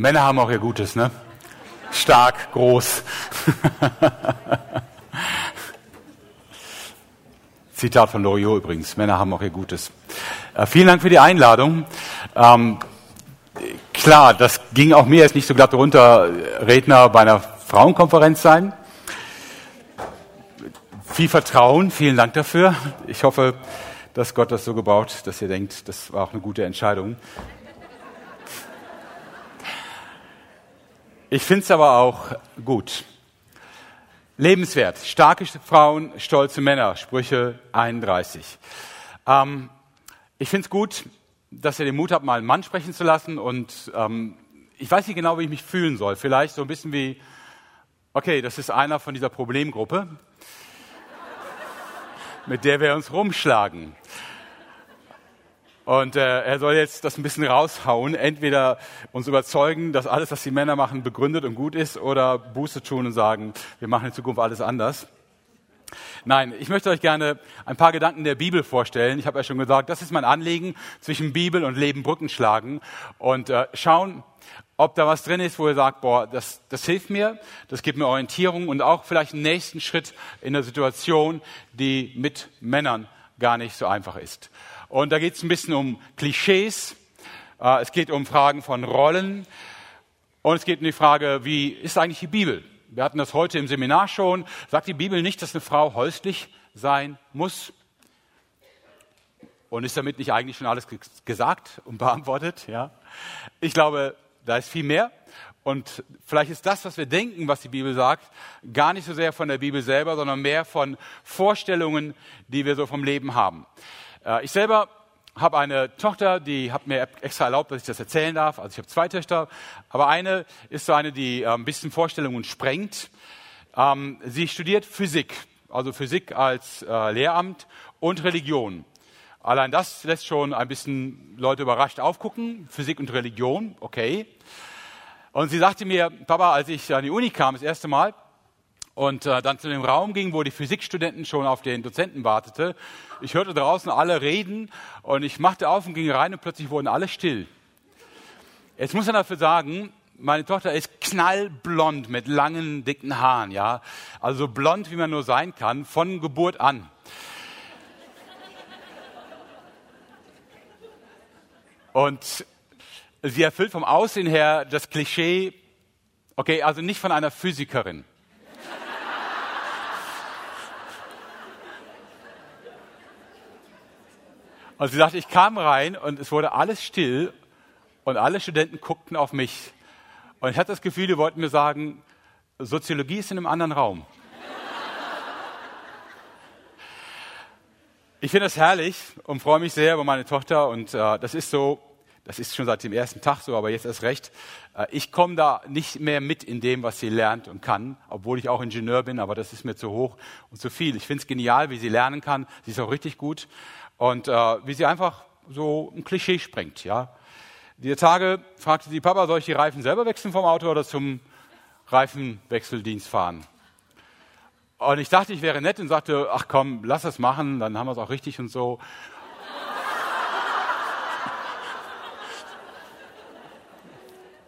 Männer haben auch ihr Gutes, ne? Stark, groß. Zitat von Loriot übrigens. Männer haben auch ihr Gutes. Äh, vielen Dank für die Einladung. Ähm, klar, das ging auch mir jetzt nicht so glatt runter, Redner bei einer Frauenkonferenz sein. Viel Vertrauen, vielen Dank dafür. Ich hoffe, dass Gott das so gebaut, dass ihr denkt, das war auch eine gute Entscheidung. Ich finde es aber auch gut. Lebenswert. Starke Frauen, stolze Männer. Sprüche 31. Ähm, ich finde es gut, dass ihr den Mut habt, mal einen Mann sprechen zu lassen. Und ähm, ich weiß nicht genau, wie ich mich fühlen soll. Vielleicht so ein bisschen wie, okay, das ist einer von dieser Problemgruppe, mit der wir uns rumschlagen. Und äh, er soll jetzt das ein bisschen raushauen, entweder uns überzeugen, dass alles, was die Männer machen, begründet und gut ist, oder Buße tun und sagen, wir machen in Zukunft alles anders. Nein, ich möchte euch gerne ein paar Gedanken der Bibel vorstellen. Ich habe ja schon gesagt, das ist mein Anliegen, zwischen Bibel und Leben Brücken schlagen und äh, schauen, ob da was drin ist, wo ihr sagt, boah, das, das hilft mir, das gibt mir Orientierung und auch vielleicht einen nächsten Schritt in der Situation, die mit Männern gar nicht so einfach ist. Und da geht es ein bisschen um Klischees, äh, es geht um Fragen von Rollen und es geht um die Frage, wie ist eigentlich die Bibel? Wir hatten das heute im Seminar schon. Sagt die Bibel nicht, dass eine Frau häuslich sein muss? Und ist damit nicht eigentlich schon alles gesagt und beantwortet? Ja. Ich glaube, da ist viel mehr. Und vielleicht ist das, was wir denken, was die Bibel sagt, gar nicht so sehr von der Bibel selber, sondern mehr von Vorstellungen, die wir so vom Leben haben. Äh, ich selber habe eine Tochter, die hat mir extra erlaubt, dass ich das erzählen darf. Also ich habe zwei Töchter, aber eine ist so eine, die äh, ein bisschen Vorstellungen sprengt. Ähm, sie studiert Physik, also Physik als äh, Lehramt und Religion. Allein das lässt schon ein bisschen Leute überrascht aufgucken. Physik und Religion, okay. Und sie sagte mir, Papa, als ich an die Uni kam, das erste Mal, und äh, dann zu dem Raum ging, wo die Physikstudenten schon auf den Dozenten wartete. Ich hörte draußen alle reden und ich machte auf und ging rein und plötzlich wurden alle still. Jetzt muss man dafür sagen, meine Tochter ist knallblond mit langen, dicken Haaren, ja. Also blond, wie man nur sein kann, von Geburt an. Und sie erfüllt vom Aussehen her das Klischee, okay, also nicht von einer Physikerin. Und sie sagte, ich kam rein und es wurde alles still und alle Studenten guckten auf mich. Und ich hatte das Gefühl, die wollten mir sagen, Soziologie ist in einem anderen Raum. Ich finde das herrlich und freue mich sehr über meine Tochter und äh, das ist so, das ist schon seit dem ersten Tag so, aber jetzt erst recht. Äh, ich komme da nicht mehr mit in dem, was sie lernt und kann, obwohl ich auch Ingenieur bin, aber das ist mir zu hoch und zu viel. Ich finde es genial, wie sie lernen kann. Sie ist auch richtig gut und äh, wie sie einfach so ein Klischee sprengt. Ja. Die Tage fragte sie, Papa, soll ich die Reifen selber wechseln vom Auto oder zum Reifenwechseldienst fahren? Und ich dachte, ich wäre nett und sagte, ach komm, lass das machen, dann haben wir es auch richtig und so.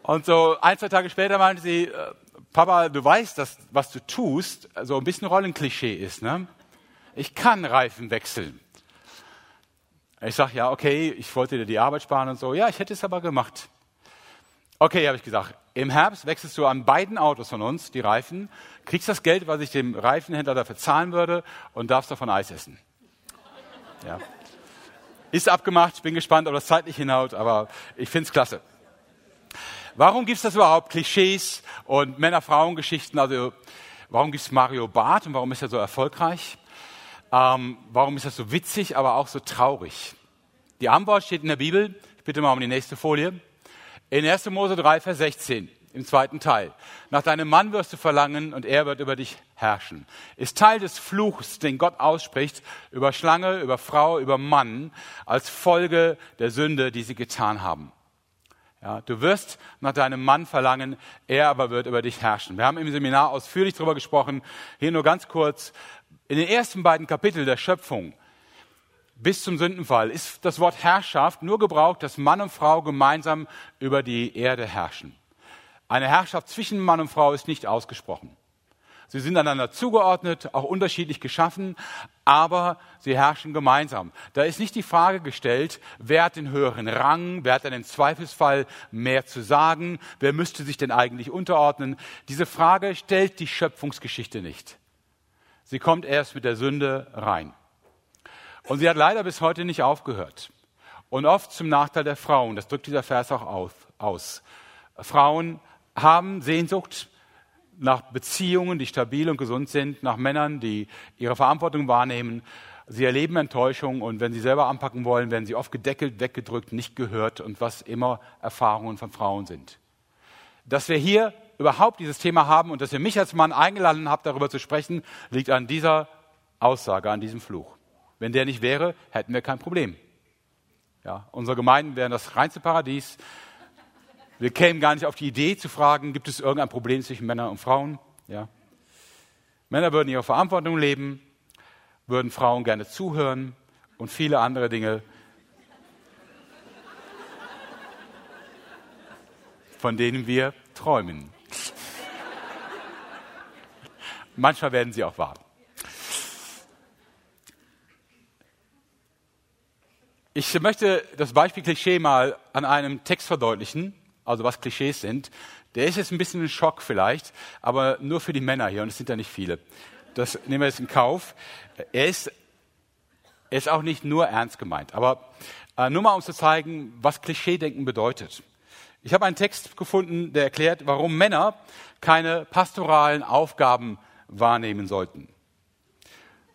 Und so ein, zwei Tage später meinte sie, äh, Papa, du weißt, dass was du tust, so ein bisschen Rollenklischee ist. Ne? Ich kann Reifen wechseln. Ich sage, ja, okay, ich wollte dir die Arbeit sparen und so. Ja, ich hätte es aber gemacht. Okay, habe ich gesagt, im Herbst wechselst du an beiden Autos von uns die Reifen, kriegst das Geld, was ich dem Reifenhändler dafür zahlen würde und darfst davon Eis essen. Ja. Ist abgemacht, bin gespannt, ob das zeitlich hinhaut, aber ich finde es klasse. Warum gibt es das überhaupt? Klischees und Männer-Frauen-Geschichten. Also warum gibt es Mario Barth und warum ist er so erfolgreich? Ähm, warum ist das so witzig, aber auch so traurig? Die Antwort steht in der Bibel. Ich bitte mal um die nächste Folie. In 1. Mose 3, Vers 16, im zweiten Teil. Nach deinem Mann wirst du verlangen und er wird über dich herrschen. Ist Teil des Fluchs, den Gott ausspricht, über Schlange, über Frau, über Mann, als Folge der Sünde, die sie getan haben. Ja, du wirst nach deinem Mann verlangen, er aber wird über dich herrschen. Wir haben im Seminar ausführlich darüber gesprochen. Hier nur ganz kurz. In den ersten beiden Kapiteln der Schöpfung bis zum Sündenfall ist das Wort Herrschaft nur gebraucht, dass Mann und Frau gemeinsam über die Erde herrschen. Eine Herrschaft zwischen Mann und Frau ist nicht ausgesprochen. Sie sind einander zugeordnet, auch unterschiedlich geschaffen, aber sie herrschen gemeinsam. Da ist nicht die Frage gestellt, wer hat den höheren Rang, wer hat dann im Zweifelsfall mehr zu sagen, wer müsste sich denn eigentlich unterordnen. Diese Frage stellt die Schöpfungsgeschichte nicht. Sie kommt erst mit der Sünde rein. Und sie hat leider bis heute nicht aufgehört. Und oft zum Nachteil der Frauen. Das drückt dieser Vers auch aus. Frauen haben Sehnsucht nach Beziehungen, die stabil und gesund sind, nach Männern, die ihre Verantwortung wahrnehmen. Sie erleben Enttäuschung und wenn sie selber anpacken wollen, werden sie oft gedeckelt, weggedrückt, nicht gehört und was immer Erfahrungen von Frauen sind. Dass wir hier überhaupt dieses Thema haben und dass ihr mich als Mann eingeladen habt, darüber zu sprechen, liegt an dieser Aussage, an diesem Fluch. Wenn der nicht wäre, hätten wir kein Problem. Ja, unsere Gemeinden wären das reinste Paradies. Wir kämen gar nicht auf die Idee zu fragen, gibt es irgendein Problem zwischen Männern und Frauen? Ja. Männer würden ihre Verantwortung leben, würden Frauen gerne zuhören und viele andere Dinge, von denen wir träumen. Manchmal werden sie auch wahr. Ich möchte das Beispiel Klischee mal an einem Text verdeutlichen, also was Klischees sind, der ist jetzt ein bisschen ein Schock vielleicht, aber nur für die Männer hier, und es sind ja nicht viele. Das nehmen wir jetzt in Kauf. Er ist, er ist auch nicht nur ernst gemeint, aber äh, nur mal um zu zeigen, was Klischeedenken bedeutet. Ich habe einen Text gefunden, der erklärt, warum Männer keine pastoralen Aufgaben wahrnehmen sollten.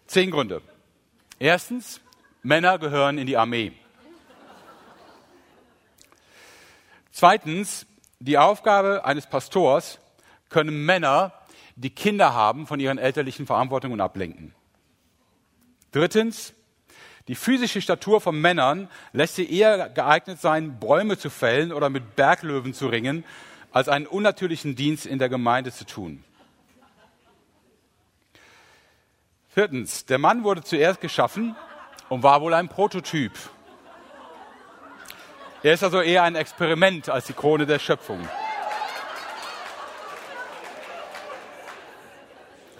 Zehn Gründe. Erstens, Männer gehören in die Armee. Zweitens, die Aufgabe eines Pastors können Männer, die Kinder haben, von ihren elterlichen Verantwortungen ablenken. Drittens, die physische Statur von Männern lässt sie eher geeignet sein, Bäume zu fällen oder mit Berglöwen zu ringen, als einen unnatürlichen Dienst in der Gemeinde zu tun. Viertens, der Mann wurde zuerst geschaffen und war wohl ein Prototyp. Er ist also eher ein Experiment als die Krone der Schöpfung.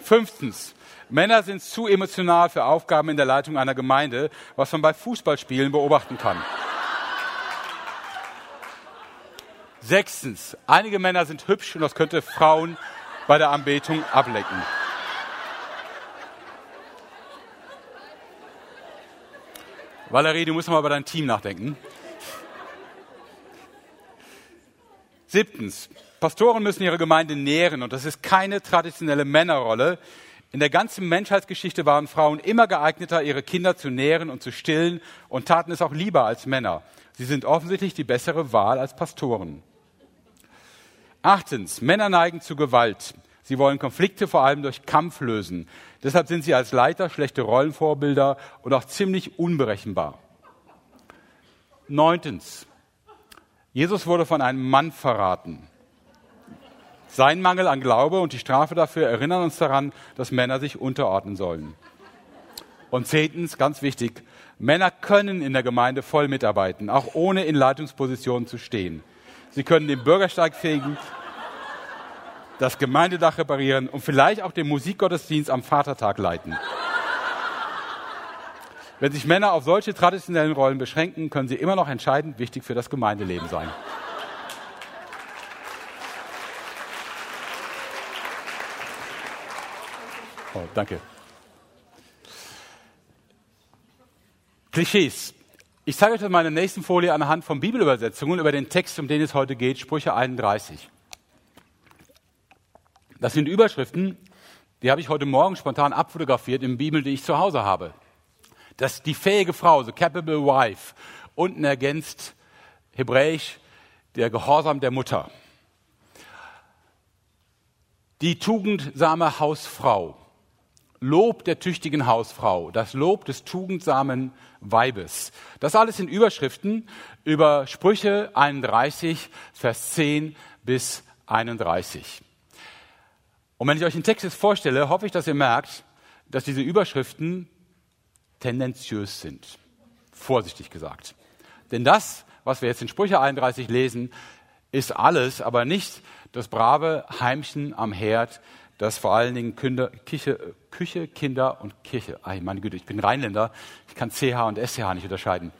Fünftens. Männer sind zu emotional für Aufgaben in der Leitung einer Gemeinde, was man bei Fußballspielen beobachten kann. Sechstens. Einige Männer sind hübsch und das könnte Frauen bei der Anbetung ablecken. Valerie, du musst mal über dein Team nachdenken. Siebtens, Pastoren müssen ihre Gemeinde nähren und das ist keine traditionelle Männerrolle. In der ganzen Menschheitsgeschichte waren Frauen immer geeigneter, ihre Kinder zu nähren und zu stillen und taten es auch lieber als Männer. Sie sind offensichtlich die bessere Wahl als Pastoren. Achtens, Männer neigen zu Gewalt. Sie wollen Konflikte vor allem durch Kampf lösen. Deshalb sind sie als Leiter schlechte Rollenvorbilder und auch ziemlich unberechenbar. Neuntens, Jesus wurde von einem Mann verraten. Sein Mangel an Glaube und die Strafe dafür erinnern uns daran, dass Männer sich unterordnen sollen. Und zehntens, ganz wichtig, Männer können in der Gemeinde voll mitarbeiten, auch ohne in Leitungspositionen zu stehen. Sie können den Bürgersteig fegen, das Gemeindedach reparieren und vielleicht auch den Musikgottesdienst am Vatertag leiten. Wenn sich Männer auf solche traditionellen Rollen beschränken, können sie immer noch entscheidend wichtig für das Gemeindeleben sein. Oh, danke. Klischees. Ich zeige euch in meiner nächsten Folie anhand von Bibelübersetzungen über den Text, um den es heute geht, Sprüche 31. Das sind Überschriften, die habe ich heute Morgen spontan abfotografiert in Bibel, die ich zu Hause habe dass die fähige Frau, the capable wife, unten ergänzt hebräisch der Gehorsam der Mutter. Die tugendsame Hausfrau, Lob der tüchtigen Hausfrau, das Lob des tugendsamen Weibes. Das alles sind Überschriften über Sprüche 31, Vers 10 bis 31. Und wenn ich euch den Text jetzt vorstelle, hoffe ich, dass ihr merkt, dass diese Überschriften tendenziös sind. Vorsichtig gesagt. Denn das, was wir jetzt in Sprüche 31 lesen, ist alles, aber nicht das brave Heimchen am Herd, das vor allen Dingen Kinder, Küche, Küche, Kinder und Kirche. Ay, meine Güte, ich bin Rheinländer, ich kann CH und SCH nicht unterscheiden.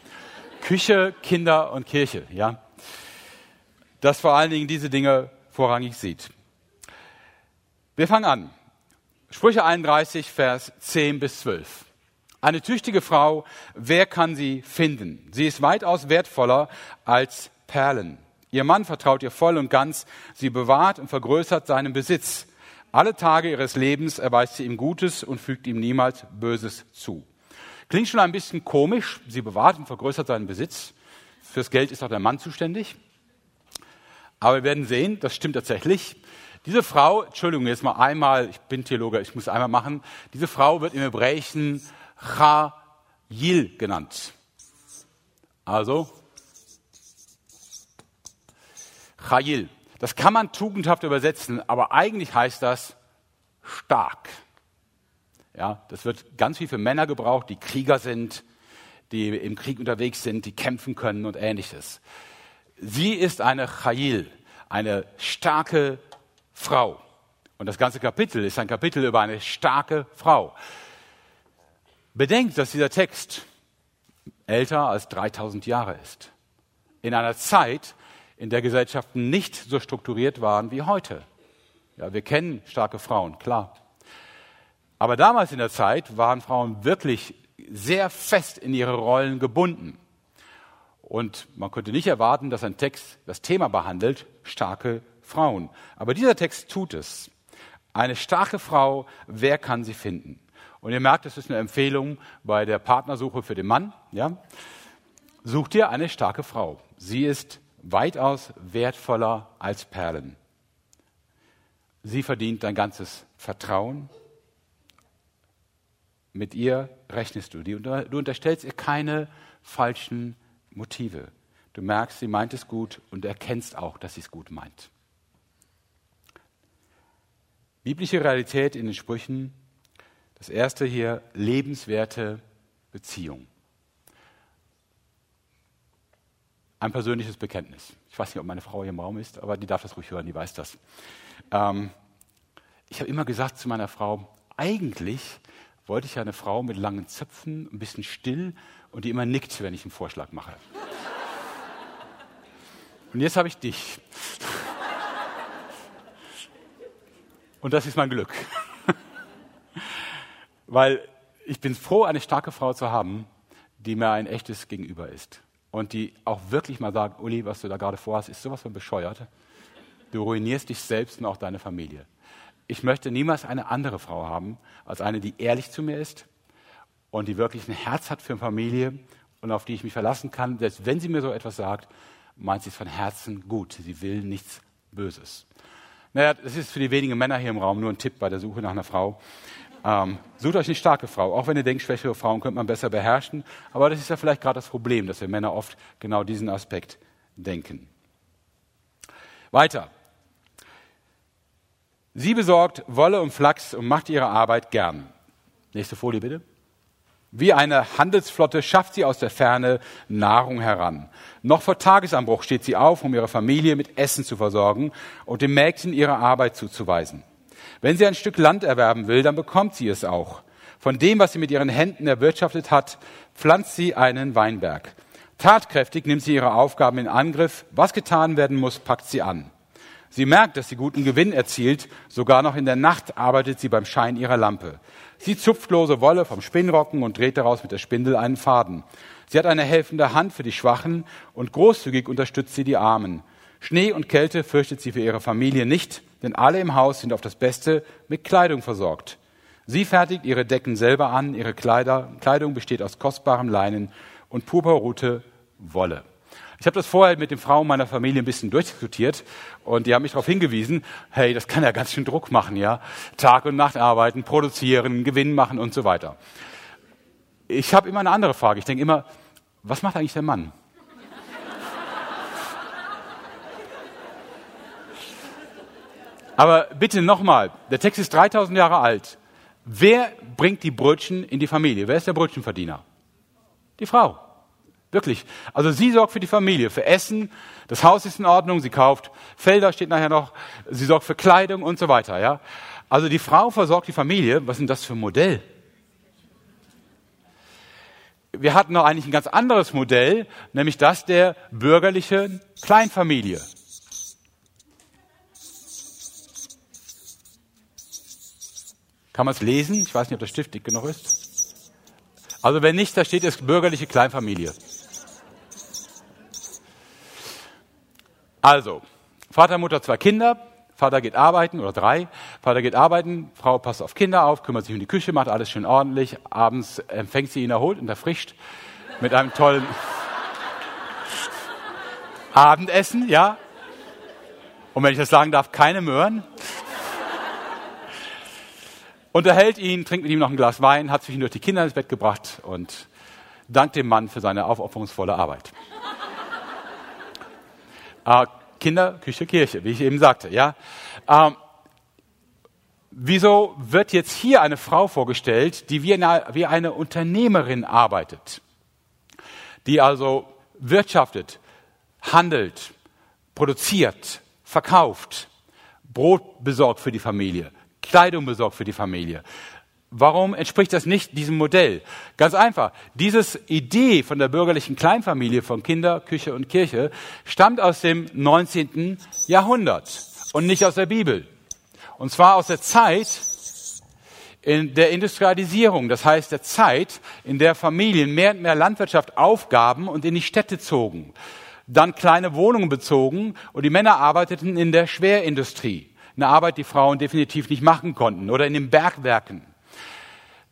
Küche, Kinder und Kirche, ja. Das vor allen Dingen diese Dinge vorrangig sieht. Wir fangen an. Sprüche 31, Vers 10 bis 12. Eine tüchtige Frau, wer kann sie finden? Sie ist weitaus wertvoller als Perlen. Ihr Mann vertraut ihr voll und ganz, sie bewahrt und vergrößert seinen Besitz. Alle Tage ihres Lebens erweist sie ihm Gutes und fügt ihm niemals Böses zu. Klingt schon ein bisschen komisch, sie bewahrt und vergrößert seinen Besitz. Fürs Geld ist auch der Mann zuständig. Aber wir werden sehen, das stimmt tatsächlich. Diese Frau, Entschuldigung, jetzt mal einmal, ich bin Theologe, ich muss einmal machen, diese Frau wird im Hebräischen Chayil genannt. Also Chayil. Das kann man tugendhaft übersetzen, aber eigentlich heißt das stark. Ja, das wird ganz viel für Männer gebraucht, die Krieger sind, die im Krieg unterwegs sind, die kämpfen können und ähnliches. Sie ist eine Chayil, eine starke Frau. Und das ganze Kapitel ist ein Kapitel über eine starke Frau. Bedenkt, dass dieser Text älter als 3000 Jahre ist. In einer Zeit, in der Gesellschaften nicht so strukturiert waren wie heute. Ja, wir kennen starke Frauen, klar. Aber damals in der Zeit waren Frauen wirklich sehr fest in ihre Rollen gebunden. Und man könnte nicht erwarten, dass ein Text das Thema behandelt, starke Frauen. Aber dieser Text tut es. Eine starke Frau, wer kann sie finden? Und ihr merkt, es ist eine Empfehlung bei der Partnersuche für den Mann. Ja? Such dir eine starke Frau. Sie ist weitaus wertvoller als Perlen. Sie verdient dein ganzes Vertrauen. Mit ihr rechnest du. Du unterstellst ihr keine falschen Motive. Du merkst, sie meint es gut und erkennst auch, dass sie es gut meint. Biblische Realität in den Sprüchen. Das erste hier, lebenswerte Beziehung. ein persönliches Bekenntnis. Ich weiß nicht, ob meine Frau hier im Raum ist, aber die darf das ruhig hören, die weiß das. Ähm, ich habe immer gesagt zu meiner Frau, eigentlich wollte ich ja eine Frau mit langen Zöpfen, ein bisschen still und die immer nickt, wenn ich einen Vorschlag mache. Und jetzt habe ich dich. Und das ist mein Glück. Weil ich bin froh, eine starke Frau zu haben, die mir ein echtes Gegenüber ist und die auch wirklich mal sagt, Uli, was du da gerade vorhast, ist sowas von bescheuert. Du ruinierst dich selbst und auch deine Familie. Ich möchte niemals eine andere Frau haben, als eine, die ehrlich zu mir ist und die wirklich ein Herz hat für Familie und auf die ich mich verlassen kann. Selbst wenn sie mir so etwas sagt, meint sie es von Herzen gut. Sie will nichts Böses. Naja, das ist für die wenigen Männer hier im Raum nur ein Tipp bei der Suche nach einer Frau. Ähm, sucht euch eine starke Frau, auch wenn ihr denkt, schwächere Frauen könnte man besser beherrschen. Aber das ist ja vielleicht gerade das Problem, dass wir Männer oft genau diesen Aspekt denken. Weiter. Sie besorgt Wolle und Flachs und macht ihre Arbeit gern. Nächste Folie bitte. Wie eine Handelsflotte schafft sie aus der Ferne Nahrung heran. Noch vor Tagesanbruch steht sie auf, um ihre Familie mit Essen zu versorgen und den Mägden ihre Arbeit zuzuweisen. Wenn sie ein Stück Land erwerben will, dann bekommt sie es auch. Von dem, was sie mit ihren Händen erwirtschaftet hat, pflanzt sie einen Weinberg. Tatkräftig nimmt sie ihre Aufgaben in Angriff. Was getan werden muss, packt sie an. Sie merkt, dass sie guten Gewinn erzielt. Sogar noch in der Nacht arbeitet sie beim Schein ihrer Lampe. Sie zupft lose Wolle vom Spinnrocken und dreht daraus mit der Spindel einen Faden. Sie hat eine helfende Hand für die Schwachen und großzügig unterstützt sie die Armen. Schnee und Kälte fürchtet sie für ihre Familie nicht denn alle im Haus sind auf das Beste mit Kleidung versorgt. Sie fertigt ihre Decken selber an, ihre Kleider, Kleidung besteht aus kostbarem Leinen und purpurrote Wolle. Ich habe das vorher mit den Frauen meiner Familie ein bisschen durchdiskutiert und die haben mich darauf hingewiesen, hey, das kann ja ganz schön Druck machen, ja. Tag und Nacht arbeiten, produzieren, Gewinn machen und so weiter. Ich habe immer eine andere Frage. Ich denke immer, was macht eigentlich der Mann? Aber bitte nochmal, der Text ist 3000 Jahre alt. Wer bringt die Brötchen in die Familie? Wer ist der Brötchenverdiener? Die Frau. Wirklich. Also sie sorgt für die Familie, für Essen, das Haus ist in Ordnung, sie kauft Felder, steht nachher noch, sie sorgt für Kleidung und so weiter, ja. Also die Frau versorgt die Familie. Was ist denn das für ein Modell? Wir hatten noch eigentlich ein ganz anderes Modell, nämlich das der bürgerlichen Kleinfamilie. Kann man es lesen? Ich weiß nicht, ob der Stift dick genug ist. Also wenn nicht, da steht es bürgerliche Kleinfamilie. Also, Vater, Mutter, zwei Kinder. Vater geht arbeiten oder drei. Vater geht arbeiten, Frau passt auf Kinder auf, kümmert sich um die Küche, macht alles schön ordentlich. Abends empfängt sie ihn erholt und erfrischt mit einem tollen Abendessen, ja. Und wenn ich das sagen darf, keine Möhren. Unterhält ihn, trinkt mit ihm noch ein Glas Wein, hat zwischendurch die Kinder ins Bett gebracht und dankt dem Mann für seine aufopferungsvolle Arbeit. Äh, Kinder, Küche, Kirche, wie ich eben sagte, ja. Ähm, wieso wird jetzt hier eine Frau vorgestellt, die wie eine, wie eine Unternehmerin arbeitet? Die also wirtschaftet, handelt, produziert, verkauft, Brot besorgt für die Familie, Kleidung besorgt für die Familie. Warum entspricht das nicht diesem Modell? Ganz einfach. Diese Idee von der bürgerlichen Kleinfamilie von Kinder, Küche und Kirche stammt aus dem 19. Jahrhundert und nicht aus der Bibel. Und zwar aus der Zeit in der Industrialisierung, das heißt der Zeit, in der Familien mehr und mehr Landwirtschaft aufgaben und in die Städte zogen, dann kleine Wohnungen bezogen und die Männer arbeiteten in der Schwerindustrie, eine Arbeit, die Frauen definitiv nicht machen konnten, oder in den Bergwerken.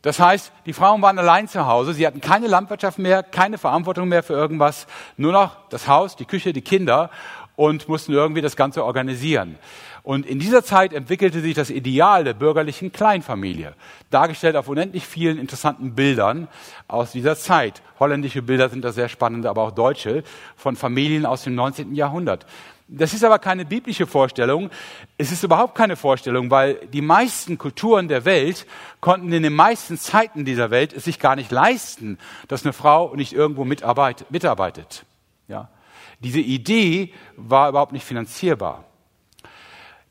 Das heißt, die Frauen waren allein zu Hause, sie hatten keine Landwirtschaft mehr, keine Verantwortung mehr für irgendwas, nur noch das Haus, die Küche, die Kinder und mussten irgendwie das Ganze organisieren. Und in dieser Zeit entwickelte sich das Ideal der bürgerlichen Kleinfamilie, dargestellt auf unendlich vielen interessanten Bildern aus dieser Zeit. Holländische Bilder sind da sehr spannende, aber auch deutsche, von Familien aus dem 19. Jahrhundert. Das ist aber keine biblische Vorstellung. Es ist überhaupt keine Vorstellung, weil die meisten Kulturen der Welt konnten in den meisten Zeiten dieser Welt es sich gar nicht leisten, dass eine Frau nicht irgendwo mitarbeitet. Ja? Diese Idee war überhaupt nicht finanzierbar.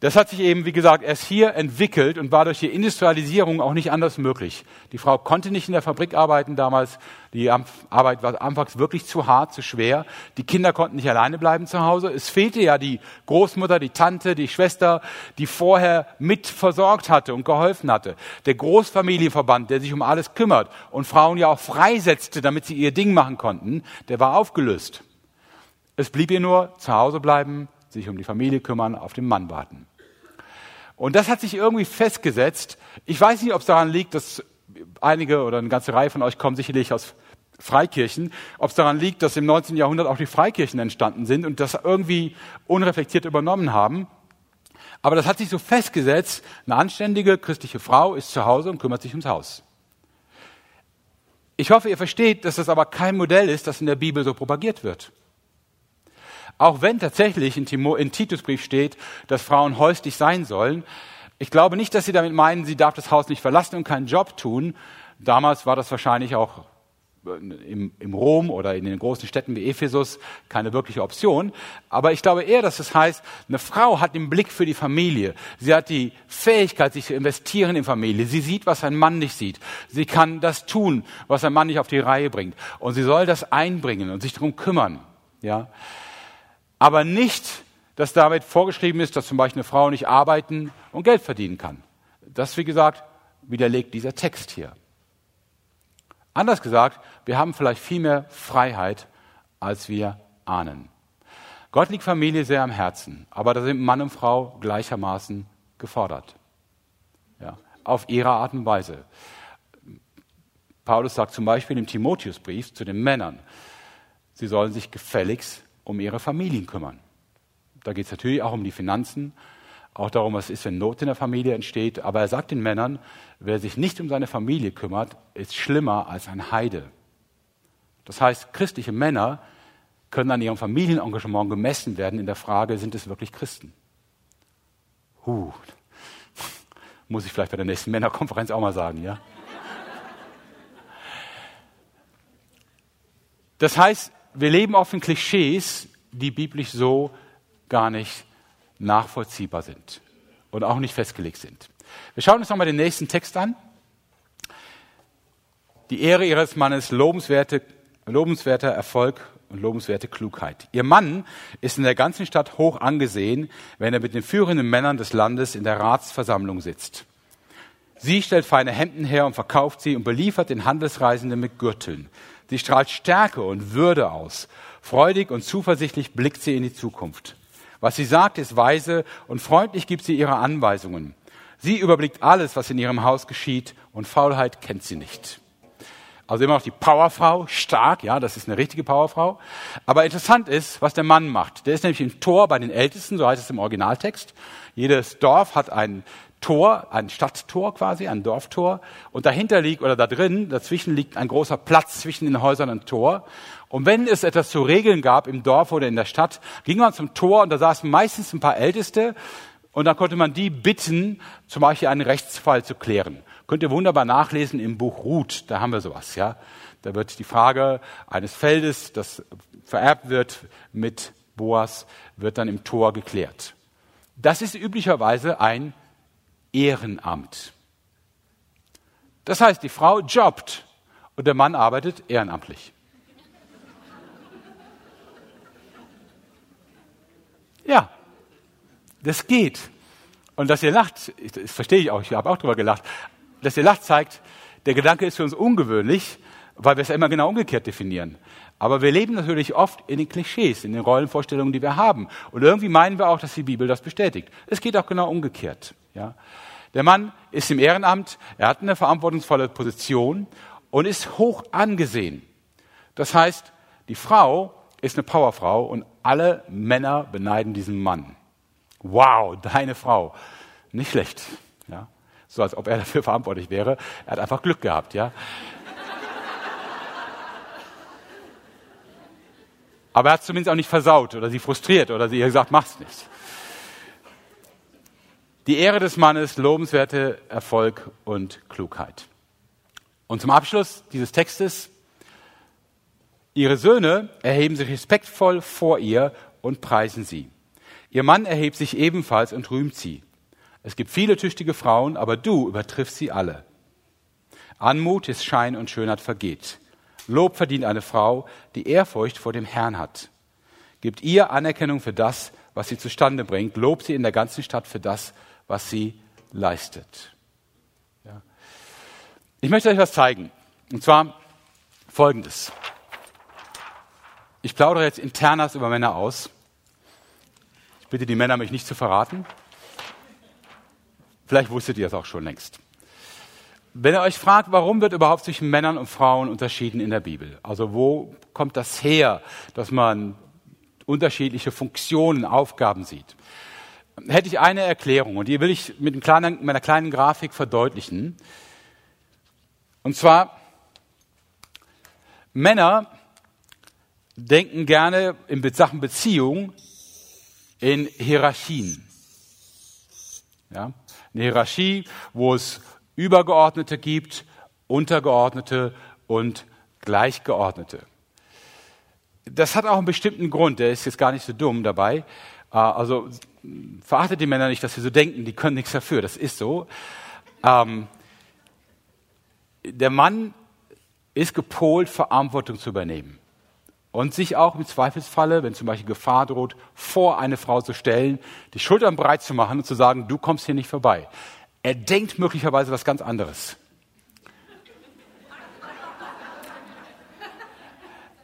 Das hat sich eben, wie gesagt, erst hier entwickelt und war durch die Industrialisierung auch nicht anders möglich. Die Frau konnte nicht in der Fabrik arbeiten damals. Die Arbeit war anfangs wirklich zu hart, zu schwer. Die Kinder konnten nicht alleine bleiben zu Hause. Es fehlte ja die Großmutter, die Tante, die Schwester, die vorher mit versorgt hatte und geholfen hatte. Der Großfamilienverband, der sich um alles kümmert und Frauen ja auch freisetzte, damit sie ihr Ding machen konnten, der war aufgelöst. Es blieb ihr nur zu Hause bleiben, sich um die Familie kümmern, auf den Mann warten. Und das hat sich irgendwie festgesetzt. Ich weiß nicht, ob es daran liegt, dass einige oder eine ganze Reihe von euch kommen sicherlich aus Freikirchen, ob es daran liegt, dass im 19. Jahrhundert auch die Freikirchen entstanden sind und das irgendwie unreflektiert übernommen haben. Aber das hat sich so festgesetzt, eine anständige christliche Frau ist zu Hause und kümmert sich ums Haus. Ich hoffe, ihr versteht, dass das aber kein Modell ist, das in der Bibel so propagiert wird. Auch wenn tatsächlich in, Timo, in Titusbrief steht, dass Frauen häuslich sein sollen, ich glaube nicht, dass sie damit meinen, sie darf das Haus nicht verlassen und keinen Job tun. Damals war das wahrscheinlich auch äh, im, im Rom oder in den großen Städten wie Ephesus keine wirkliche Option. Aber ich glaube eher, dass das heißt, eine Frau hat den Blick für die Familie. Sie hat die Fähigkeit, sich zu investieren in Familie. Sie sieht, was ein Mann nicht sieht. Sie kann das tun, was ein Mann nicht auf die Reihe bringt. Und sie soll das einbringen und sich darum kümmern. Ja aber nicht, dass damit vorgeschrieben ist, dass zum Beispiel eine Frau nicht arbeiten und Geld verdienen kann. Das, wie gesagt, widerlegt dieser Text hier. Anders gesagt, wir haben vielleicht viel mehr Freiheit, als wir ahnen. Gott liegt Familie sehr am Herzen, aber da sind Mann und Frau gleichermaßen gefordert. Ja, auf ihre Art und Weise. Paulus sagt zum Beispiel im Timotheusbrief zu den Männern, sie sollen sich gefälligst um ihre Familien kümmern. Da geht es natürlich auch um die Finanzen, auch darum, was ist, wenn Not in der Familie entsteht. Aber er sagt den Männern, wer sich nicht um seine Familie kümmert, ist schlimmer als ein Heide. Das heißt, christliche Männer können an ihrem Familienengagement gemessen werden in der Frage, sind es wirklich Christen? Huh. Muss ich vielleicht bei der nächsten Männerkonferenz auch mal sagen, ja? Das heißt, wir leben oft in Klischees, die biblisch so gar nicht nachvollziehbar sind und auch nicht festgelegt sind. Wir schauen uns nochmal den nächsten Text an. Die Ehre ihres Mannes, lobenswerte, lobenswerter Erfolg und lobenswerte Klugheit. Ihr Mann ist in der ganzen Stadt hoch angesehen, wenn er mit den führenden Männern des Landes in der Ratsversammlung sitzt. Sie stellt feine Hemden her und verkauft sie und beliefert den Handelsreisenden mit Gürteln. Sie strahlt Stärke und Würde aus. Freudig und zuversichtlich blickt sie in die Zukunft. Was sie sagt, ist weise und freundlich gibt sie ihre Anweisungen. Sie überblickt alles, was in ihrem Haus geschieht und Faulheit kennt sie nicht. Also immer noch die Powerfrau, stark, ja, das ist eine richtige Powerfrau. Aber interessant ist, was der Mann macht. Der ist nämlich im Tor bei den Ältesten, so heißt es im Originaltext. Jedes Dorf hat ein Tor, ein Stadttor quasi, ein Dorftor. Und dahinter liegt, oder da drin, dazwischen liegt ein großer Platz zwischen den Häusern und Tor. Und wenn es etwas zu regeln gab im Dorf oder in der Stadt, ging man zum Tor und da saßen meistens ein paar Älteste. Und dann konnte man die bitten, zum Beispiel einen Rechtsfall zu klären. Könnt ihr wunderbar nachlesen im Buch Ruth, da haben wir sowas, ja. Da wird die Frage eines Feldes, das vererbt wird mit Boas, wird dann im Tor geklärt. Das ist üblicherweise ein Ehrenamt. Das heißt, die Frau jobbt und der Mann arbeitet ehrenamtlich. Ja, das geht. Und dass ihr lacht, das verstehe ich auch, ich habe auch drüber gelacht, dass ihr lacht zeigt, der Gedanke ist für uns ungewöhnlich, weil wir es immer genau umgekehrt definieren. Aber wir leben natürlich oft in den Klischees, in den Rollenvorstellungen, die wir haben. Und irgendwie meinen wir auch, dass die Bibel das bestätigt. Es geht auch genau umgekehrt. Ja. Der Mann ist im Ehrenamt, er hat eine verantwortungsvolle Position und ist hoch angesehen. Das heißt, die Frau ist eine Powerfrau und alle Männer beneiden diesen Mann. Wow, deine Frau. Nicht schlecht. Ja so als ob er dafür verantwortlich wäre. Er hat einfach Glück gehabt, ja. Aber er hat es zumindest auch nicht versaut oder sie frustriert oder sie gesagt, mach's nicht. Die Ehre des Mannes, lobenswerte Erfolg und Klugheit. Und zum Abschluss dieses Textes, ihre Söhne erheben sich respektvoll vor ihr und preisen sie. Ihr Mann erhebt sich ebenfalls und rühmt sie. Es gibt viele tüchtige Frauen, aber du übertriffst sie alle. Anmut ist Schein und Schönheit vergeht. Lob verdient eine Frau, die Ehrfurcht vor dem Herrn hat. Gibt ihr Anerkennung für das, was sie zustande bringt. Lob sie in der ganzen Stadt für das, was sie leistet. Ja. Ich möchte euch was zeigen. Und zwar Folgendes. Ich plaudere jetzt internas über Männer aus. Ich bitte die Männer, mich nicht zu verraten. Vielleicht wusstet ihr es auch schon längst. Wenn ihr euch fragt, warum wird überhaupt zwischen Männern und Frauen unterschieden in der Bibel? Also wo kommt das her, dass man unterschiedliche Funktionen, Aufgaben sieht? Hätte ich eine Erklärung und die will ich mit, kleinen, mit einer kleinen Grafik verdeutlichen. Und zwar, Männer denken gerne in Sachen Beziehung in Hierarchien. Ja? Eine Hierarchie, wo es Übergeordnete gibt, Untergeordnete und Gleichgeordnete. Das hat auch einen bestimmten Grund, der ist jetzt gar nicht so dumm dabei. Äh, also verachtet die Männer nicht, dass sie so denken, die können nichts dafür, das ist so. Ähm, der Mann ist gepolt, Verantwortung zu übernehmen und sich auch im Zweifelsfalle, wenn zum Beispiel Gefahr droht, vor eine Frau zu stellen, die Schultern breit zu machen und zu sagen, du kommst hier nicht vorbei. Er denkt möglicherweise was ganz anderes.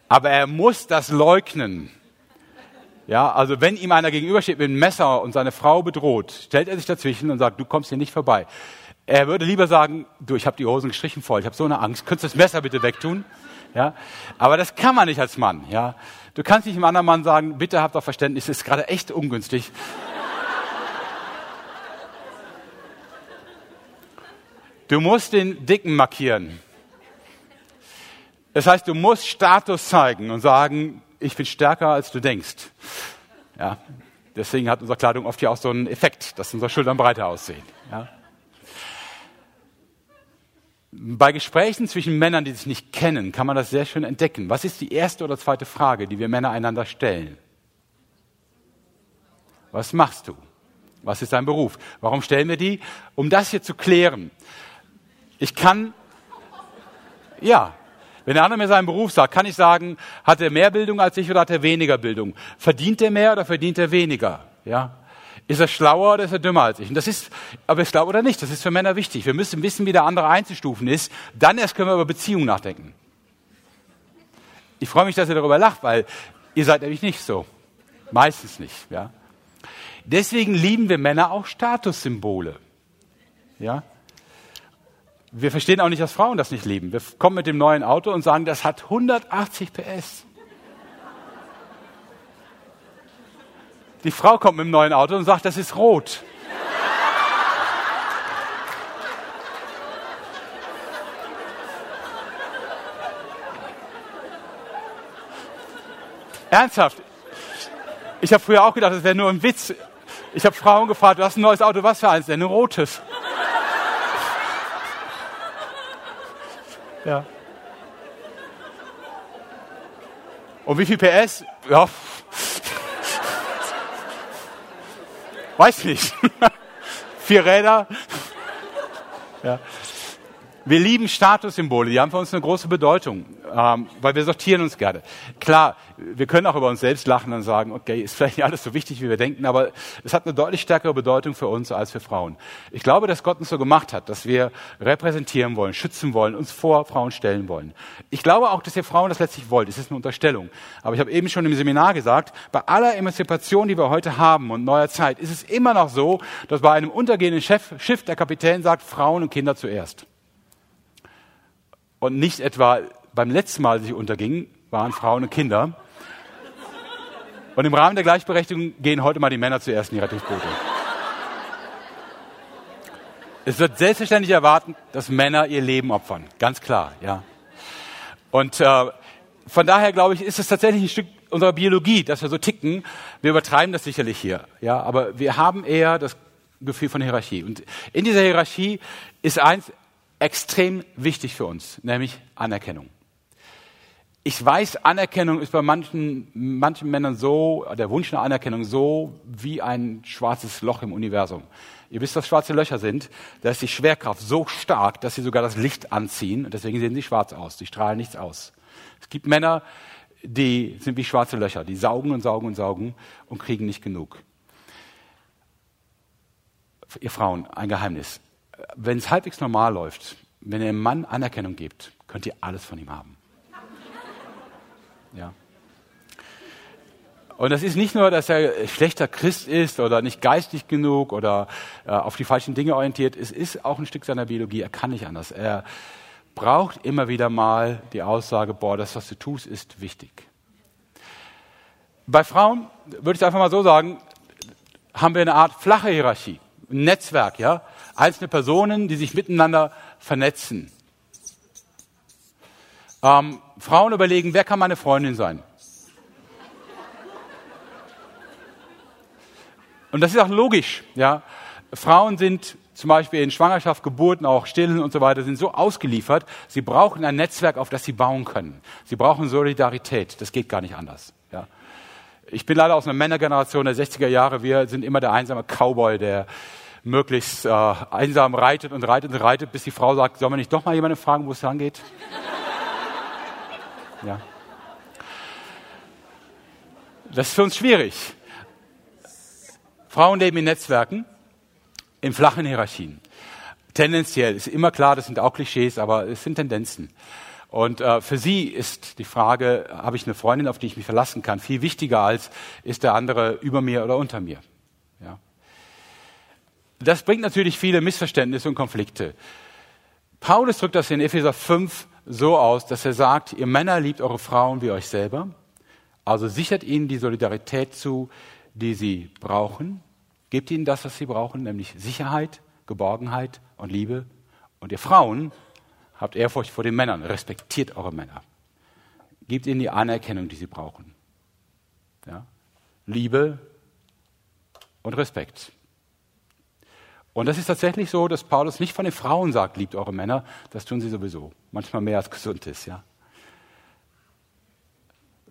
Aber er muss das leugnen. Ja, also wenn ihm einer gegenübersteht mit einem Messer und seine Frau bedroht, stellt er sich dazwischen und sagt, du kommst hier nicht vorbei. Er würde lieber sagen, du, ich habe die Hosen gestrichen voll, ich habe so eine Angst, könntest du das Messer bitte wegtun? Ja? Aber das kann man nicht als Mann. Ja? Du kannst nicht einem anderen Mann sagen, bitte habt doch Verständnis, das ist gerade echt ungünstig. Du musst den Dicken markieren. Das heißt, du musst Status zeigen und sagen, ich bin stärker, als du denkst. Ja, deswegen hat unsere Kleidung oft ja auch so einen Effekt, dass unsere Schultern breiter aussehen. Ja. Bei Gesprächen zwischen Männern, die sich nicht kennen, kann man das sehr schön entdecken. Was ist die erste oder zweite Frage, die wir Männer einander stellen? Was machst du? Was ist dein Beruf? Warum stellen wir die? Um das hier zu klären. Ich kann, ja, wenn der andere mir seinen Beruf sagt, kann ich sagen, hat er mehr Bildung als ich oder hat er weniger Bildung? Verdient er mehr oder verdient er weniger? Ja. Ist er schlauer oder ist er dümmer als ich? Und das ist, ob er schlau oder nicht, das ist für Männer wichtig. Wir müssen wissen, wie der andere einzustufen ist. Dann erst können wir über Beziehungen nachdenken. Ich freue mich, dass ihr darüber lacht, weil ihr seid nämlich nicht so. Meistens nicht, ja. Deswegen lieben wir Männer auch Statussymbole. Ja? Wir verstehen auch nicht, dass Frauen das nicht lieben. Wir kommen mit dem neuen Auto und sagen, das hat 180 PS. Die Frau kommt mit dem neuen Auto und sagt, das ist rot. Ernsthaft. Ich habe früher auch gedacht, das wäre nur ein Witz. Ich habe Frauen gefragt, du hast ein neues Auto, was für eins denn? Ein rotes. Ja. Und wie viel PS? Ja. Weiß nicht. Vier Räder. Ja. Wir lieben Statussymbole, die haben für uns eine große Bedeutung, ähm, weil wir sortieren uns gerne. Klar, wir können auch über uns selbst lachen und sagen, okay, ist vielleicht nicht alles so wichtig, wie wir denken, aber es hat eine deutlich stärkere Bedeutung für uns als für Frauen. Ich glaube, dass Gott uns so gemacht hat, dass wir repräsentieren wollen, schützen wollen, uns vor Frauen stellen wollen. Ich glaube auch, dass ihr Frauen das letztlich wollt. Es ist eine Unterstellung. Aber ich habe eben schon im Seminar gesagt, bei aller Emanzipation, die wir heute haben und neuer Zeit, ist es immer noch so, dass bei einem untergehenden Chef, Schiff der Kapitän sagt, Frauen und Kinder zuerst und nicht etwa beim letzten Mal, als sie unterging, waren Frauen und Kinder. Und im Rahmen der Gleichberechtigung gehen heute mal die Männer zuerst in die Rettungsboote. Es wird selbstverständlich erwarten, dass Männer ihr Leben opfern. Ganz klar, ja. Und äh, von daher glaube ich, ist es tatsächlich ein Stück unserer Biologie, dass wir so ticken. Wir übertreiben das sicherlich hier, ja. Aber wir haben eher das Gefühl von Hierarchie. Und in dieser Hierarchie ist eins extrem wichtig für uns, nämlich Anerkennung. Ich weiß, Anerkennung ist bei manchen, manchen Männern so, der Wunsch nach Anerkennung so wie ein schwarzes Loch im Universum. Ihr wisst, was schwarze Löcher sind. Da ist die Schwerkraft so stark, dass sie sogar das Licht anziehen und deswegen sehen sie schwarz aus. Die strahlen nichts aus. Es gibt Männer, die sind wie schwarze Löcher. Die saugen und saugen und saugen und kriegen nicht genug. Ihr Frauen, ein Geheimnis wenn es halbwegs normal läuft, wenn ihr einem Mann Anerkennung gebt, könnt ihr alles von ihm haben. Ja. Und das ist nicht nur, dass er schlechter Christ ist oder nicht geistig genug oder äh, auf die falschen Dinge orientiert. Es ist auch ein Stück seiner Biologie. Er kann nicht anders. Er braucht immer wieder mal die Aussage, boah, das, was du tust, ist wichtig. Bei Frauen würde ich einfach mal so sagen, haben wir eine Art flache Hierarchie, ein Netzwerk, ja einzelne Personen, die sich miteinander vernetzen. Ähm, Frauen überlegen, wer kann meine Freundin sein? Und das ist auch logisch. Ja? Frauen sind zum Beispiel in Schwangerschaft, Geburten, auch Stillen und so weiter, sind so ausgeliefert, sie brauchen ein Netzwerk, auf das sie bauen können. Sie brauchen Solidarität. Das geht gar nicht anders. Ja? Ich bin leider aus einer Männergeneration der 60er Jahre. Wir sind immer der einsame Cowboy, der möglichst äh, einsam reitet und reitet und reitet, bis die Frau sagt, soll man nicht doch mal jemanden fragen, wo es lang geht? ja. Das ist für uns schwierig. Frauen leben in Netzwerken, in flachen Hierarchien. Tendenziell ist immer klar, das sind auch Klischees, aber es sind Tendenzen. Und äh, für sie ist die Frage, habe ich eine Freundin, auf die ich mich verlassen kann, viel wichtiger als, ist der andere über mir oder unter mir. Das bringt natürlich viele Missverständnisse und Konflikte. Paulus drückt das in Epheser 5 so aus, dass er sagt, ihr Männer liebt eure Frauen wie euch selber, also sichert ihnen die Solidarität zu, die sie brauchen, gebt ihnen das, was sie brauchen, nämlich Sicherheit, Geborgenheit und Liebe. Und ihr Frauen habt Ehrfurcht vor den Männern, respektiert eure Männer. Gebt ihnen die Anerkennung, die sie brauchen. Ja? Liebe und Respekt. Und das ist tatsächlich so, dass Paulus nicht von den Frauen sagt, liebt eure Männer, das tun sie sowieso, manchmal mehr als gesund ist, ja.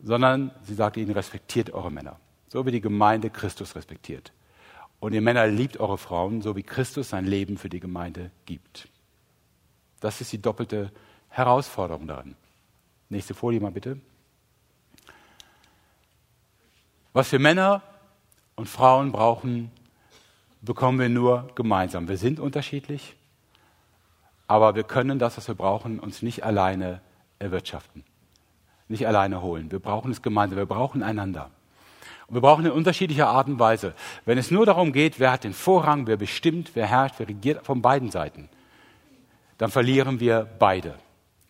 Sondern sie sagt ihnen, respektiert eure Männer, so wie die Gemeinde Christus respektiert. Und ihr Männer liebt eure Frauen, so wie Christus sein Leben für die Gemeinde gibt. Das ist die doppelte Herausforderung darin. Nächste Folie mal bitte. Was wir Männer und Frauen brauchen, bekommen wir nur gemeinsam. Wir sind unterschiedlich, aber wir können das, was wir brauchen, uns nicht alleine erwirtschaften, nicht alleine holen. Wir brauchen es gemeinsam, wir brauchen einander. Und wir brauchen in unterschiedlicher Art und Weise. Wenn es nur darum geht, wer hat den Vorrang, wer bestimmt, wer herrscht, wer regiert von beiden Seiten, dann verlieren wir beide.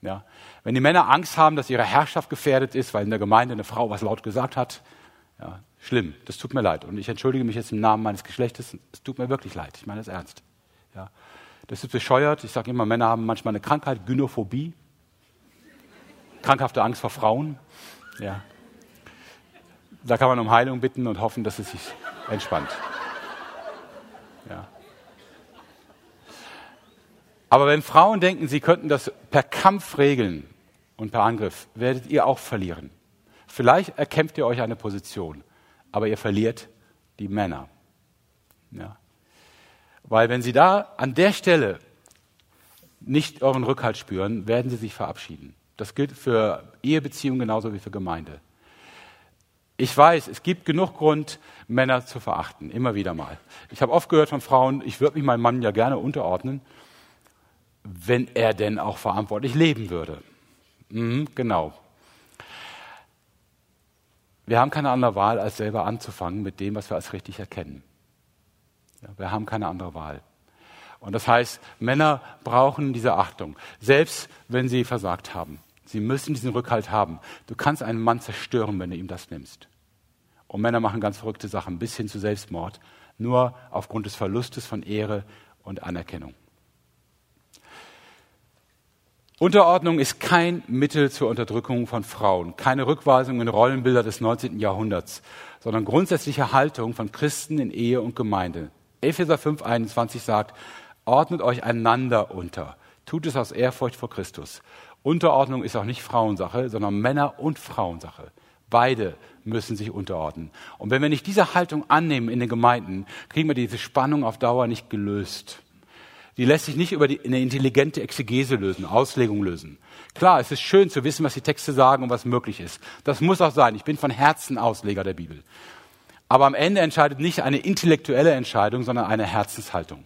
Ja? Wenn die Männer Angst haben, dass ihre Herrschaft gefährdet ist, weil in der Gemeinde eine Frau was laut gesagt hat, ja, schlimm, das tut mir leid. Und ich entschuldige mich jetzt im Namen meines Geschlechtes, es tut mir wirklich leid, ich meine es ernst. Ja. Das ist bescheuert, ich sage immer, Männer haben manchmal eine Krankheit, Gynophobie, krankhafte Angst vor Frauen. Ja. Da kann man um Heilung bitten und hoffen, dass es sich entspannt. Ja. Aber wenn Frauen denken, sie könnten das per Kampf regeln und per Angriff, werdet ihr auch verlieren. Vielleicht erkämpft ihr euch eine Position, aber ihr verliert die Männer. Ja. Weil wenn sie da an der Stelle nicht euren Rückhalt spüren, werden sie sich verabschieden. Das gilt für Ehebeziehungen genauso wie für Gemeinde. Ich weiß, es gibt genug Grund, Männer zu verachten, immer wieder mal. Ich habe oft gehört von Frauen, ich würde mich meinem Mann ja gerne unterordnen, wenn er denn auch verantwortlich leben würde. Mhm, genau, wir haben keine andere Wahl, als selber anzufangen mit dem, was wir als richtig erkennen. Wir haben keine andere Wahl. Und das heißt, Männer brauchen diese Achtung, selbst wenn sie versagt haben. Sie müssen diesen Rückhalt haben. Du kannst einen Mann zerstören, wenn du ihm das nimmst. Und Männer machen ganz verrückte Sachen, bis hin zu Selbstmord, nur aufgrund des Verlustes von Ehre und Anerkennung. Unterordnung ist kein Mittel zur Unterdrückung von Frauen, keine Rückweisung in Rollenbilder des 19. Jahrhunderts, sondern grundsätzliche Haltung von Christen in Ehe und Gemeinde. Epheser 5,21 sagt, ordnet euch einander unter. Tut es aus Ehrfurcht vor Christus. Unterordnung ist auch nicht Frauensache, sondern Männer- und Frauensache. Beide müssen sich unterordnen. Und wenn wir nicht diese Haltung annehmen in den Gemeinden, kriegen wir diese Spannung auf Dauer nicht gelöst die lässt sich nicht über die, eine intelligente Exegese lösen, Auslegung lösen. Klar, es ist schön zu wissen, was die Texte sagen und was möglich ist. Das muss auch sein. Ich bin von Herzen Ausleger der Bibel. Aber am Ende entscheidet nicht eine intellektuelle Entscheidung, sondern eine Herzenshaltung.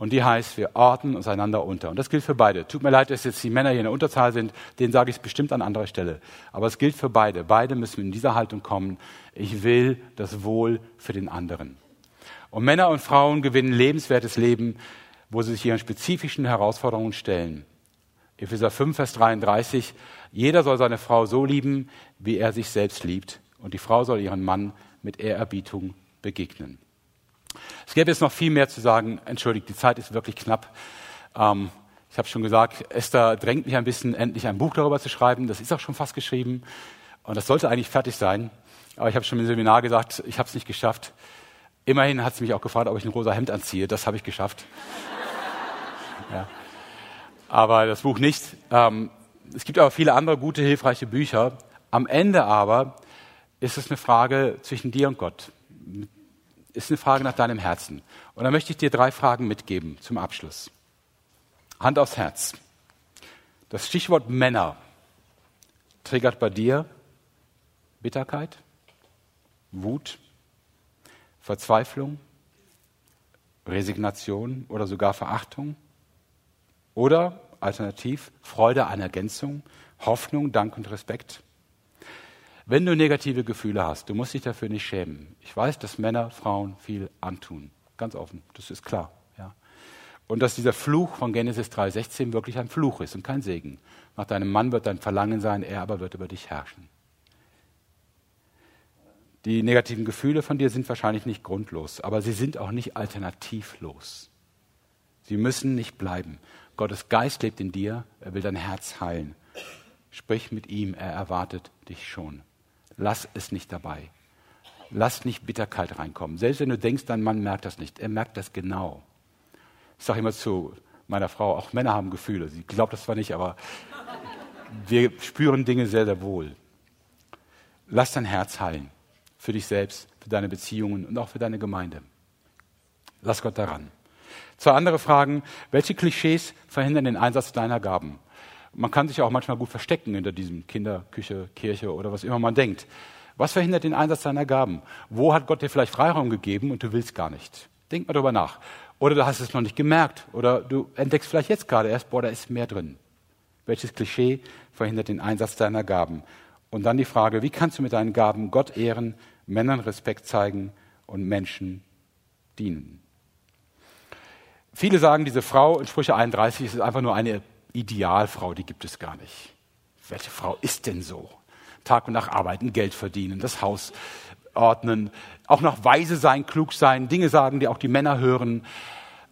Und die heißt, wir ordnen uns einander unter. Und das gilt für beide. Tut mir leid, dass jetzt die Männer hier in der Unterzahl sind. Denen sage ich es bestimmt an anderer Stelle. Aber es gilt für beide. Beide müssen in dieser Haltung kommen. Ich will das Wohl für den anderen. Und Männer und Frauen gewinnen lebenswertes Leben, wo sie sich ihren spezifischen Herausforderungen stellen. Epheser 5, Vers 33. Jeder soll seine Frau so lieben, wie er sich selbst liebt. Und die Frau soll ihren Mann mit Ehrerbietung begegnen. Es gäbe jetzt noch viel mehr zu sagen. Entschuldigt, die Zeit ist wirklich knapp. Ähm, ich habe schon gesagt, Esther drängt mich ein bisschen, endlich ein Buch darüber zu schreiben. Das ist auch schon fast geschrieben. Und das sollte eigentlich fertig sein. Aber ich habe schon im Seminar gesagt, ich habe es nicht geschafft. Immerhin hat sie mich auch gefragt, ob ich ein rosa Hemd anziehe. Das habe ich geschafft. ja. Aber das Buch nicht. Ähm, es gibt aber viele andere gute, hilfreiche Bücher. Am Ende aber ist es eine Frage zwischen dir und Gott. Ist eine Frage nach deinem Herzen. Und da möchte ich dir drei Fragen mitgeben zum Abschluss. Hand aufs Herz. Das Stichwort Männer triggert bei dir Bitterkeit, Wut, Verzweiflung, Resignation oder sogar Verachtung? Oder alternativ Freude an Ergänzung, Hoffnung, Dank und Respekt? Wenn du negative Gefühle hast, du musst dich dafür nicht schämen. Ich weiß, dass Männer Frauen viel antun. Ganz offen, das ist klar. Ja. Und dass dieser Fluch von Genesis 3,16 wirklich ein Fluch ist und kein Segen. Nach deinem Mann wird dein Verlangen sein, er aber wird über dich herrschen. Die negativen Gefühle von dir sind wahrscheinlich nicht grundlos, aber sie sind auch nicht alternativlos. Sie müssen nicht bleiben. Gottes Geist lebt in dir, er will dein Herz heilen. Sprich mit ihm, er erwartet dich schon. Lass es nicht dabei. Lasst nicht Bitterkeit reinkommen. Selbst wenn du denkst, dein Mann merkt das nicht. Er merkt das genau. Ich sage immer zu meiner Frau, auch Männer haben Gefühle. Sie glaubt das zwar nicht, aber wir spüren Dinge sehr, sehr wohl. Lass dein Herz heilen. Für dich selbst, für deine Beziehungen und auch für deine Gemeinde. Lass Gott daran. Zwei andere Fragen. Welche Klischees verhindern den Einsatz deiner Gaben? Man kann sich auch manchmal gut verstecken hinter diesem Kinderküche, Kirche oder was immer man denkt. Was verhindert den Einsatz deiner Gaben? Wo hat Gott dir vielleicht Freiraum gegeben und du willst gar nicht? Denk mal darüber nach. Oder du hast es noch nicht gemerkt. Oder du entdeckst vielleicht jetzt gerade erst, boah, da ist mehr drin. Welches Klischee verhindert den Einsatz deiner Gaben? Und dann die Frage, wie kannst du mit deinen Gaben Gott ehren, Männern Respekt zeigen und Menschen dienen? Viele sagen, diese Frau in Sprüche 31 ist einfach nur eine Idealfrau, die gibt es gar nicht. Welche Frau ist denn so? Tag und Nacht arbeiten, Geld verdienen, das Haus ordnen, auch noch weise sein, klug sein, Dinge sagen, die auch die Männer hören.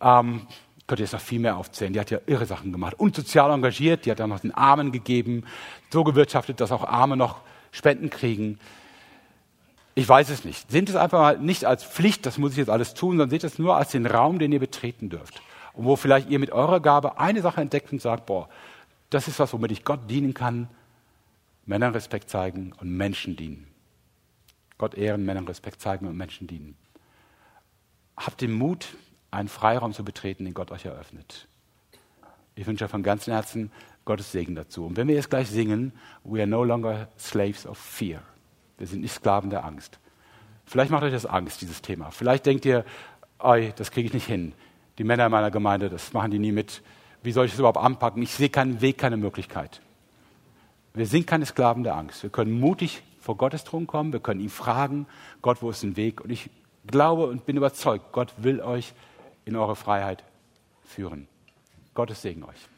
Ähm, könnte jetzt noch viel mehr aufzählen. Die hat ja irre Sachen gemacht. Und sozial engagiert, die hat dann noch den Armen gegeben, so gewirtschaftet, dass auch Arme noch Spenden kriegen. Ich weiß es nicht. Seht es einfach mal nicht als Pflicht, das muss ich jetzt alles tun, sondern seht es nur als den Raum, den ihr betreten dürft. Und wo vielleicht ihr mit eurer Gabe eine Sache entdeckt und sagt, boah, das ist was, womit ich Gott dienen kann, Männern Respekt zeigen und Menschen dienen. Gott ehren, Männern Respekt zeigen und Menschen dienen. Habt den Mut, einen Freiraum zu betreten, den Gott euch eröffnet. Ich wünsche euch von ganzem Herzen Gottes Segen dazu. Und wenn wir jetzt gleich singen, we are no longer slaves of fear. Wir sind nicht Sklaven der Angst. Vielleicht macht euch das Angst, dieses Thema. Vielleicht denkt ihr, oi, das kriege ich nicht hin. Die Männer in meiner Gemeinde, das machen die nie mit. Wie soll ich das überhaupt anpacken? Ich sehe keinen Weg, keine Möglichkeit. Wir sind keine Sklaven der Angst. Wir können mutig vor Gottes Thron kommen. Wir können ihn fragen, Gott, wo ist ein Weg? Und ich glaube und bin überzeugt, Gott will euch in eure Freiheit führen. Gottes Segen euch.